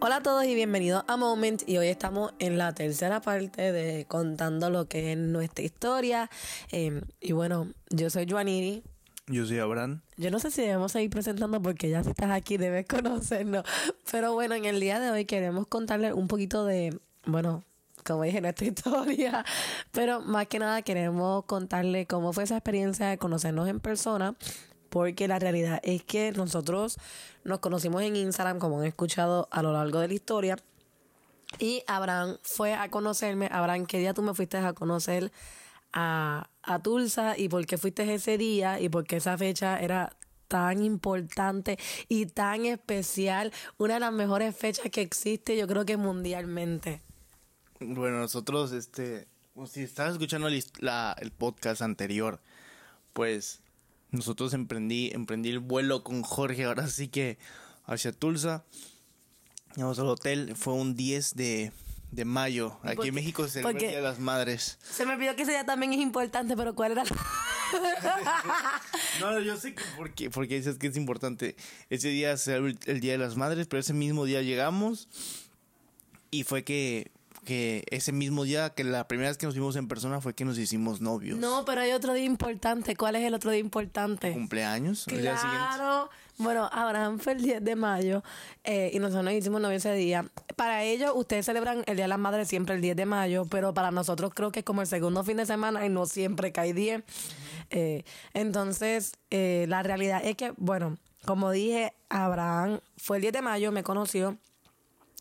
Hola a todos y bienvenidos a Moment y hoy estamos en la tercera parte de contando lo que es nuestra historia eh, y bueno, yo soy Juaniri. Yo soy Abraham. Yo no sé si debemos seguir presentando porque ya si estás aquí debes conocernos, pero bueno, en el día de hoy queremos contarles un poquito de, bueno, como dije, nuestra historia, pero más que nada queremos contarle cómo fue esa experiencia de conocernos en persona porque la realidad es que nosotros nos conocimos en Instagram, como han escuchado a lo largo de la historia, y Abraham fue a conocerme. Abraham, ¿qué día tú me fuiste a conocer a, a Tulsa y por qué fuiste ese día y por qué esa fecha era tan importante y tan especial? Una de las mejores fechas que existe, yo creo que mundialmente. Bueno, nosotros, este, si estás escuchando el podcast anterior, pues nosotros emprendí, emprendí el vuelo con Jorge, ahora sí que hacia Tulsa. Llegamos al hotel, fue un 10 de, de mayo. Aquí Porque- en México se celebra el Día de las Madres. Se me olvidó que ese día también es importante, pero ¿cuál era? No, yo sé que porque, porque dices que es importante. Ese día se el- el Día de las Madres, pero ese mismo día llegamos y fue que, que ese mismo día, que la primera vez que nos vimos en persona fue que nos hicimos novios. no, pero hay otro día importante. ¿Cuál es el otro día importante? Cumpleaños, el día siguiente. Claro. Bueno, Abraham fue el 10 de mayo eh, y nosotros nos hicimos novio ese día. Para ellos, ustedes celebran el Día de las Madres siempre el 10 de mayo, pero para nosotros creo que es como el segundo fin de semana y no siempre cae 10. Eh, entonces, eh, la realidad es que, bueno, como dije, Abraham fue el 10 de mayo, me conoció.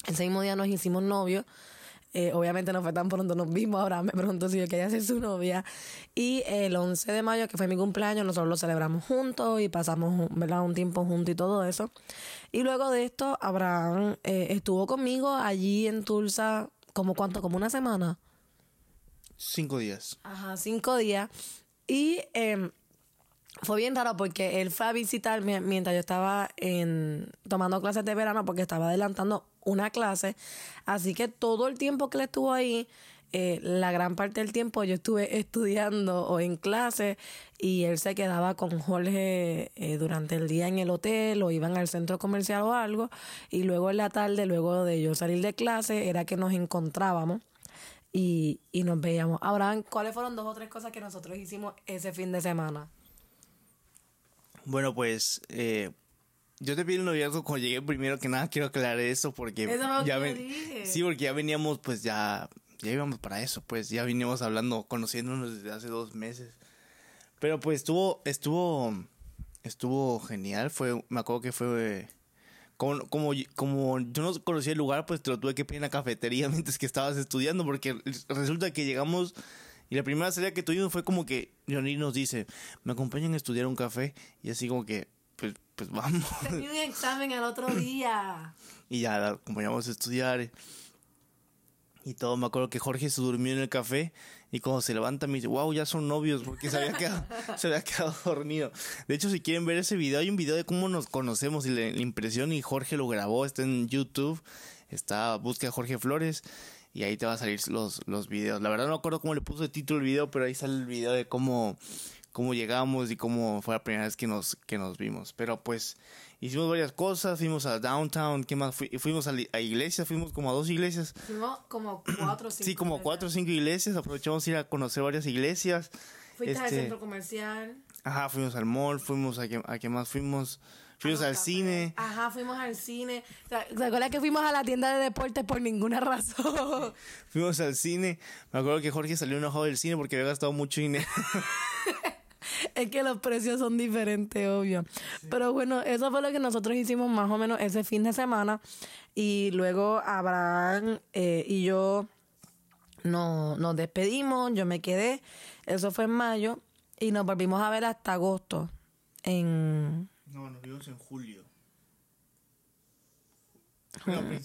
Ese mismo día nos hicimos novios. Eh, obviamente no fue tan pronto, nos vimos. Ahora me preguntó si yo quería ser su novia. Y el 11 de mayo, que fue mi cumpleaños, nosotros lo celebramos juntos y pasamos ¿verdad? un tiempo juntos y todo eso. Y luego de esto, Abraham eh, estuvo conmigo allí en Tulsa, como cuánto, como una semana. Cinco días. Ajá, cinco días. Y eh, fue bien raro porque él fue a visitarme mientras yo estaba en, tomando clases de verano porque estaba adelantando una clase. Así que todo el tiempo que él estuvo ahí, eh, la gran parte del tiempo yo estuve estudiando o en clase y él se quedaba con Jorge eh, durante el día en el hotel o iban al centro comercial o algo. Y luego en la tarde, luego de yo salir de clase, era que nos encontrábamos y, y nos veíamos. Abraham, ¿cuáles fueron dos o tres cosas que nosotros hicimos ese fin de semana? Bueno, pues eh, yo te pido el noviazgo cuando llegué primero que nada quiero aclarar eso porque Eso ya ven- dije. sí porque ya veníamos pues ya ya íbamos para eso pues ya veníamos hablando conociéndonos desde hace dos meses pero pues estuvo estuvo estuvo genial fue me acuerdo que fue como, como, como yo no conocía el lugar, pues te lo tuve que pedir en la cafetería mientras que estabas estudiando, porque resulta que llegamos y la primera salida que tuvimos fue como que Johnny nos dice, me acompañan a estudiar un café, y así como que, pues, pues vamos. Tenía un examen al otro día. y ya la acompañamos a estudiar. Y todo, me acuerdo que Jorge se durmió en el café y cuando se levanta me dice, wow, ya son novios porque se había quedado, se había quedado dormido. De hecho, si quieren ver ese video, hay un video de cómo nos conocemos y la, la impresión y Jorge lo grabó, está en YouTube, está, busca a Jorge Flores y ahí te va a salir los, los videos. La verdad no me acuerdo cómo le puso el título el video, pero ahí sale el video de cómo, cómo llegamos y cómo fue la primera vez que nos, que nos vimos. Pero pues hicimos varias cosas, fuimos a downtown, ¿qué más? Fui- fuimos a, a iglesias, fuimos como a dos iglesias. Fuimos como cuatro o cinco. Sí, como veces. cuatro o cinco iglesias. Aprovechamos ir a conocer varias iglesias. Fuiste al Este, centro comercial. Ajá, fuimos al mall, fuimos a qué, a qué más fuimos. Fuimos al cine. Ajá, fuimos al cine. ¿Te te acuerdas que fuimos a la tienda de deportes por ninguna razón? Fuimos al cine. Me acuerdo que Jorge salió enojado del cine porque había gastado mucho dinero. Es que los precios son diferentes, obvio. Pero bueno, eso fue lo que nosotros hicimos más o menos ese fin de semana. Y luego Abraham eh, y yo no, nos despedimos, yo me quedé. Eso fue en mayo. Y nos volvimos a ver hasta agosto. En. No, nos vimos en julio. No, de.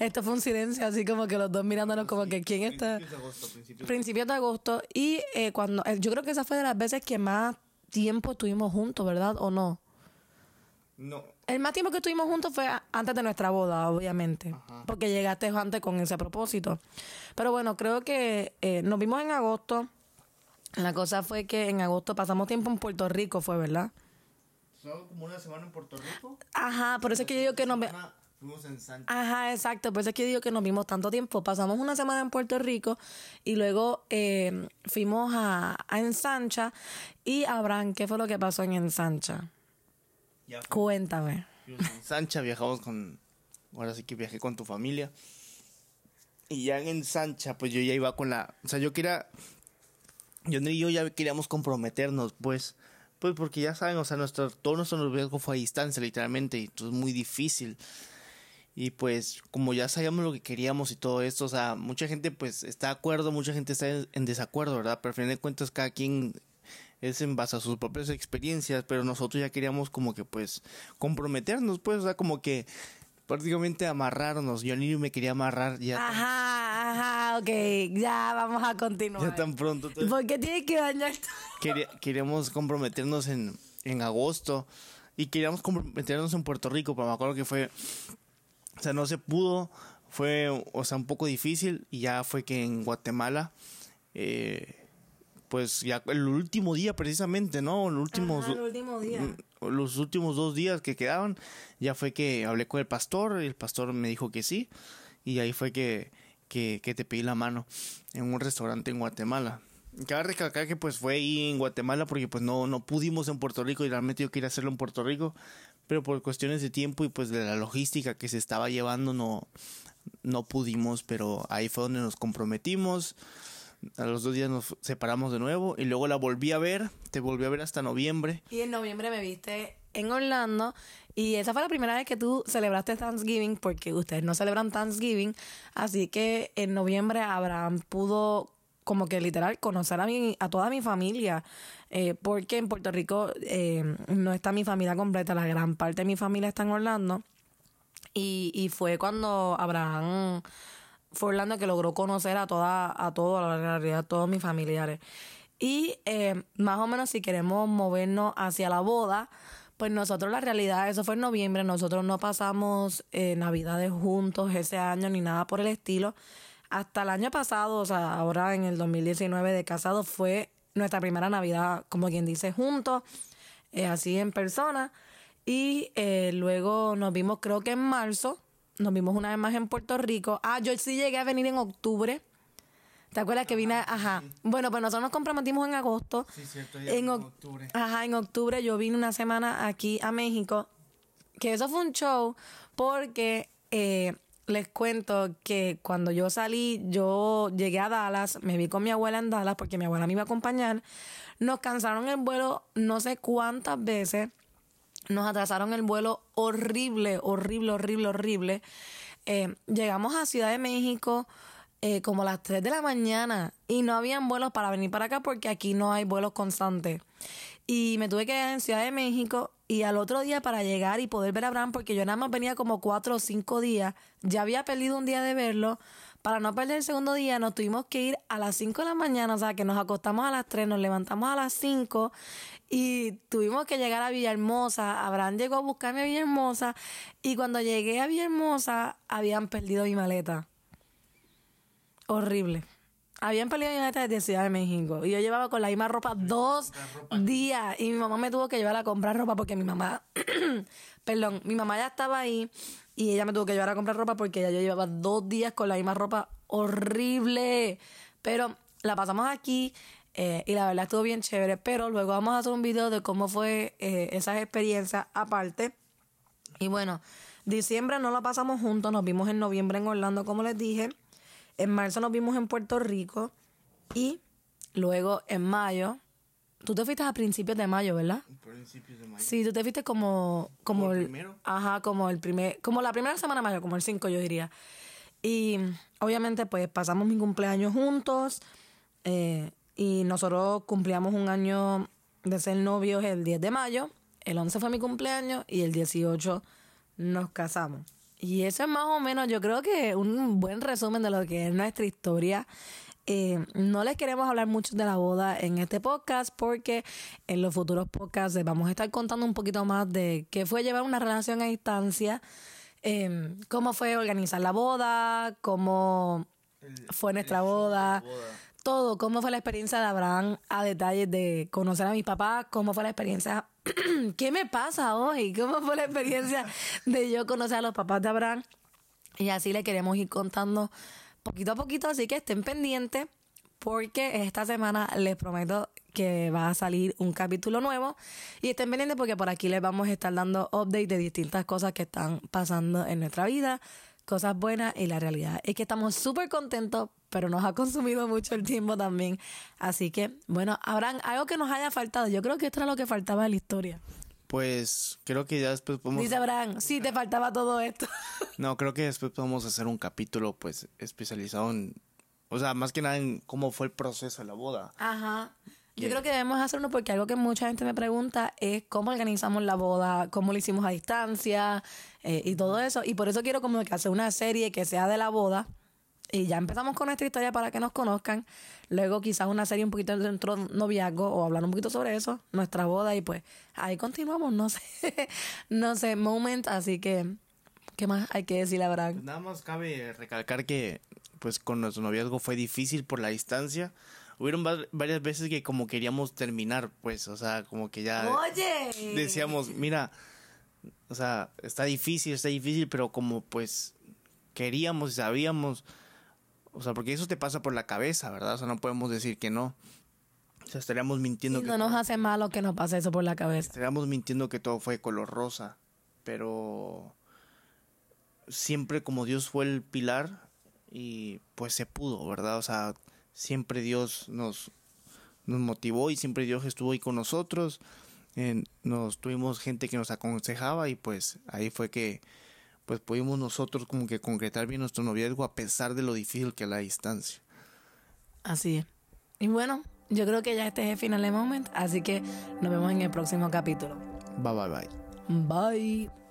Esto fue un silencio, así como que los dos mirándonos, como que quién está. Principios de agosto, principios de- Principios de agosto. Y eh, cuando. eh, yo creo que esa fue de las veces que más tiempo estuvimos juntos, ¿verdad? ¿O no? No, El más tiempo que estuvimos juntos fue antes de nuestra boda, obviamente. Ajá. Porque llegaste antes con ese propósito. Pero bueno, creo que eh, nos vimos en agosto. La cosa fue que en agosto pasamos tiempo en Puerto Rico, fue, ¿verdad? Como una semana en Puerto Rico. Ajá, por eso es que yo digo que nos ve... Fuimos en. Ajá, exacto. Por eso es que digo que nos vimos tanto tiempo. Pasamos una semana en Puerto Rico y luego eh, fuimos a, a Ensancha. Y Abraham, ¿qué fue lo que pasó en Ensancha? Ya Cuéntame. fuimos en Sancha, viajamos con. Ahora sí que viajé con tu familia. Y ya en Sancha, pues yo ya iba con la. O sea, yo quería. Yo y yo ya queríamos comprometernos, pues. Pues porque ya saben, o sea, nuestro, todo nuestro noviazgo fue a distancia, literalmente, y entonces es muy difícil. Y pues, como ya sabíamos lo que queríamos y todo esto, o sea, mucha gente pues está de acuerdo, mucha gente está en, en desacuerdo, ¿verdad? Pero al fin de cuentas, cada quien es en base a sus propias experiencias, pero nosotros ya queríamos como que pues comprometernos, pues, o sea, como que prácticamente amarrarnos. Yo ni me quería amarrar ya, Ajá, ajá, ok. Ya vamos a continuar. ya tan pronto. ¿Por qué tienes que dañar todo? Quería- queríamos comprometernos en, en agosto y queríamos comprometernos en Puerto Rico, pero me acuerdo que fue, o sea, no se pudo, fue, o sea, un poco difícil y ya fue que en Guatemala, eh, pues ya el último día precisamente, ¿no? Los últimos, Ajá, el último día. Mm, los últimos dos días que quedaban, ya fue que hablé con el pastor y el pastor me dijo que sí y ahí fue que, que, que te pedí la mano en un restaurante en Guatemala. Cabe recalcar que pues fue ahí en Guatemala porque pues no, no pudimos en Puerto Rico y realmente yo quería hacerlo en Puerto Rico, pero por cuestiones de tiempo y pues de la logística que se estaba llevando no, no pudimos, pero ahí fue donde nos comprometimos. A los dos días nos separamos de nuevo y luego la volví a ver, te volví a ver hasta noviembre. Y en noviembre me viste en Orlando y esa fue la primera vez que tú celebraste Thanksgiving porque ustedes no celebran Thanksgiving, así que en noviembre Abraham pudo como que literal conocer a mi a toda mi familia eh, porque en Puerto Rico eh, no está mi familia completa, la gran parte de mi familia está en Orlando y, y fue cuando Abraham fue Orlando que logró conocer a toda, a todo, a la realidad, a todos mis familiares. Y eh, más o menos si queremos movernos hacia la boda, pues nosotros la realidad, eso fue en noviembre, nosotros no pasamos eh, navidades juntos ese año ni nada por el estilo. Hasta el año pasado, o sea, ahora en el 2019 de casado, fue nuestra primera Navidad, como quien dice, juntos, eh, así en persona. Y eh, luego nos vimos, creo que en marzo, nos vimos una vez más en Puerto Rico. Ah, yo sí llegué a venir en octubre. ¿Te acuerdas que vine? Ajá. Bueno, pues nosotros nos comprometimos en agosto. Sí, cierto, en oc- Ajá, en octubre yo vine una semana aquí a México. Que eso fue un show porque eh, les cuento que cuando yo salí, yo llegué a Dallas, me vi con mi abuela en Dallas porque mi abuela me iba a acompañar. Nos cansaron el vuelo no sé cuántas veces. Nos atrasaron el vuelo horrible, horrible, horrible, horrible. Eh, llegamos a Ciudad de México eh, como a las 3 de la mañana y no habían vuelos para venir para acá porque aquí no hay vuelos constantes. Y me tuve que quedar en Ciudad de México y al otro día para llegar y poder ver a Abraham, porque yo nada más venía como cuatro o cinco días, ya había perdido un día de verlo. Para no perder el segundo día nos tuvimos que ir a las 5 de la mañana, o sea que nos acostamos a las 3, nos levantamos a las 5 y tuvimos que llegar a Villahermosa. Abraham llegó a buscarme a Villahermosa y cuando llegué a Villahermosa habían perdido mi maleta. Horrible. Habían mi maleta desde Ciudad de México y yo llevaba con la misma ropa dos días y mi mamá me tuvo que llevar a comprar ropa porque mi mamá, perdón, mi mamá ya estaba ahí y ella me tuvo que llevar a comprar ropa porque ya yo llevaba dos días con la misma ropa horrible. Pero la pasamos aquí eh, y la verdad estuvo bien chévere. Pero luego vamos a hacer un video de cómo fue eh, esas experiencias aparte. Y bueno, diciembre no la pasamos juntos, nos vimos en noviembre en Orlando, como les dije. En marzo nos vimos en Puerto Rico. Y luego en mayo, tú te fuiste a principios de mayo, ¿verdad? Principios de mayo. Sí, tú te fuiste como, como ¿Como el el, primero? ajá, como el primer, como la primera semana de mayo, como el 5 yo diría. Y obviamente pues pasamos mi cumpleaños juntos eh, y nosotros cumplíamos un año de ser novios el 10 de mayo, el 11 fue mi cumpleaños y el 18 nos casamos. Y eso es más o menos, yo creo que un buen resumen de lo que es nuestra historia. Eh, no les queremos hablar mucho de la boda en este podcast porque en los futuros podcasts vamos a estar contando un poquito más de qué fue llevar una relación a distancia, eh, cómo fue organizar la boda, cómo fue nuestra boda, todo, cómo fue la experiencia de Abraham a detalles de conocer a mis papás, cómo fue la experiencia ¿qué me pasa hoy? ¿Cómo fue la experiencia de yo conocer a los papás de Abraham? Y así le queremos ir contando poquito a poquito, así que estén pendientes porque esta semana les prometo que va a salir un capítulo nuevo y estén pendientes porque por aquí les vamos a estar dando updates de distintas cosas que están pasando en nuestra vida, cosas buenas y la realidad es que estamos súper contentos, pero nos ha consumido mucho el tiempo también. Así que, bueno, habrán algo que nos haya faltado. Yo creo que esto era lo que faltaba en la historia. Pues creo que ya después podemos... Dice Abraham, sí, te faltaba todo esto. No, creo que después podemos hacer un capítulo pues especializado en... O sea, más que nada en cómo fue el proceso de la boda. Ajá. Yo creo que debemos hacerlo porque algo que mucha gente me pregunta es cómo organizamos la boda, cómo lo hicimos a distancia eh, y todo eso. Y por eso quiero como que hacer una serie que sea de la boda. Y ya empezamos con nuestra historia para que nos conozcan. Luego quizás una serie un poquito dentro de noviazgo o hablar un poquito sobre eso, nuestra boda. Y pues ahí continuamos, no sé, no sé, moment. Así que, ¿qué más hay que decir, la verdad? Pues nada más cabe recalcar que pues con nuestro noviazgo fue difícil por la distancia hubieron varias veces que como queríamos terminar, pues, o sea, como que ya Oye. decíamos, mira, o sea, está difícil, está difícil, pero como pues queríamos y sabíamos, o sea, porque eso te pasa por la cabeza, ¿verdad? O sea, no podemos decir que no. O sea, estaríamos mintiendo. no nos hace malo que nos pase eso por la cabeza. Estaríamos mintiendo que todo fue color rosa, pero siempre como Dios fue el pilar y pues se pudo, ¿verdad? O sea, siempre Dios nos, nos motivó y siempre Dios estuvo ahí con nosotros. nos tuvimos gente que nos aconsejaba y pues ahí fue que pues pudimos nosotros como que concretar bien nuestro noviazgo a pesar de lo difícil que es la distancia. Así es. Y bueno, yo creo que ya este es el final de moment, así que nos vemos en el próximo capítulo. Bye bye bye. Bye.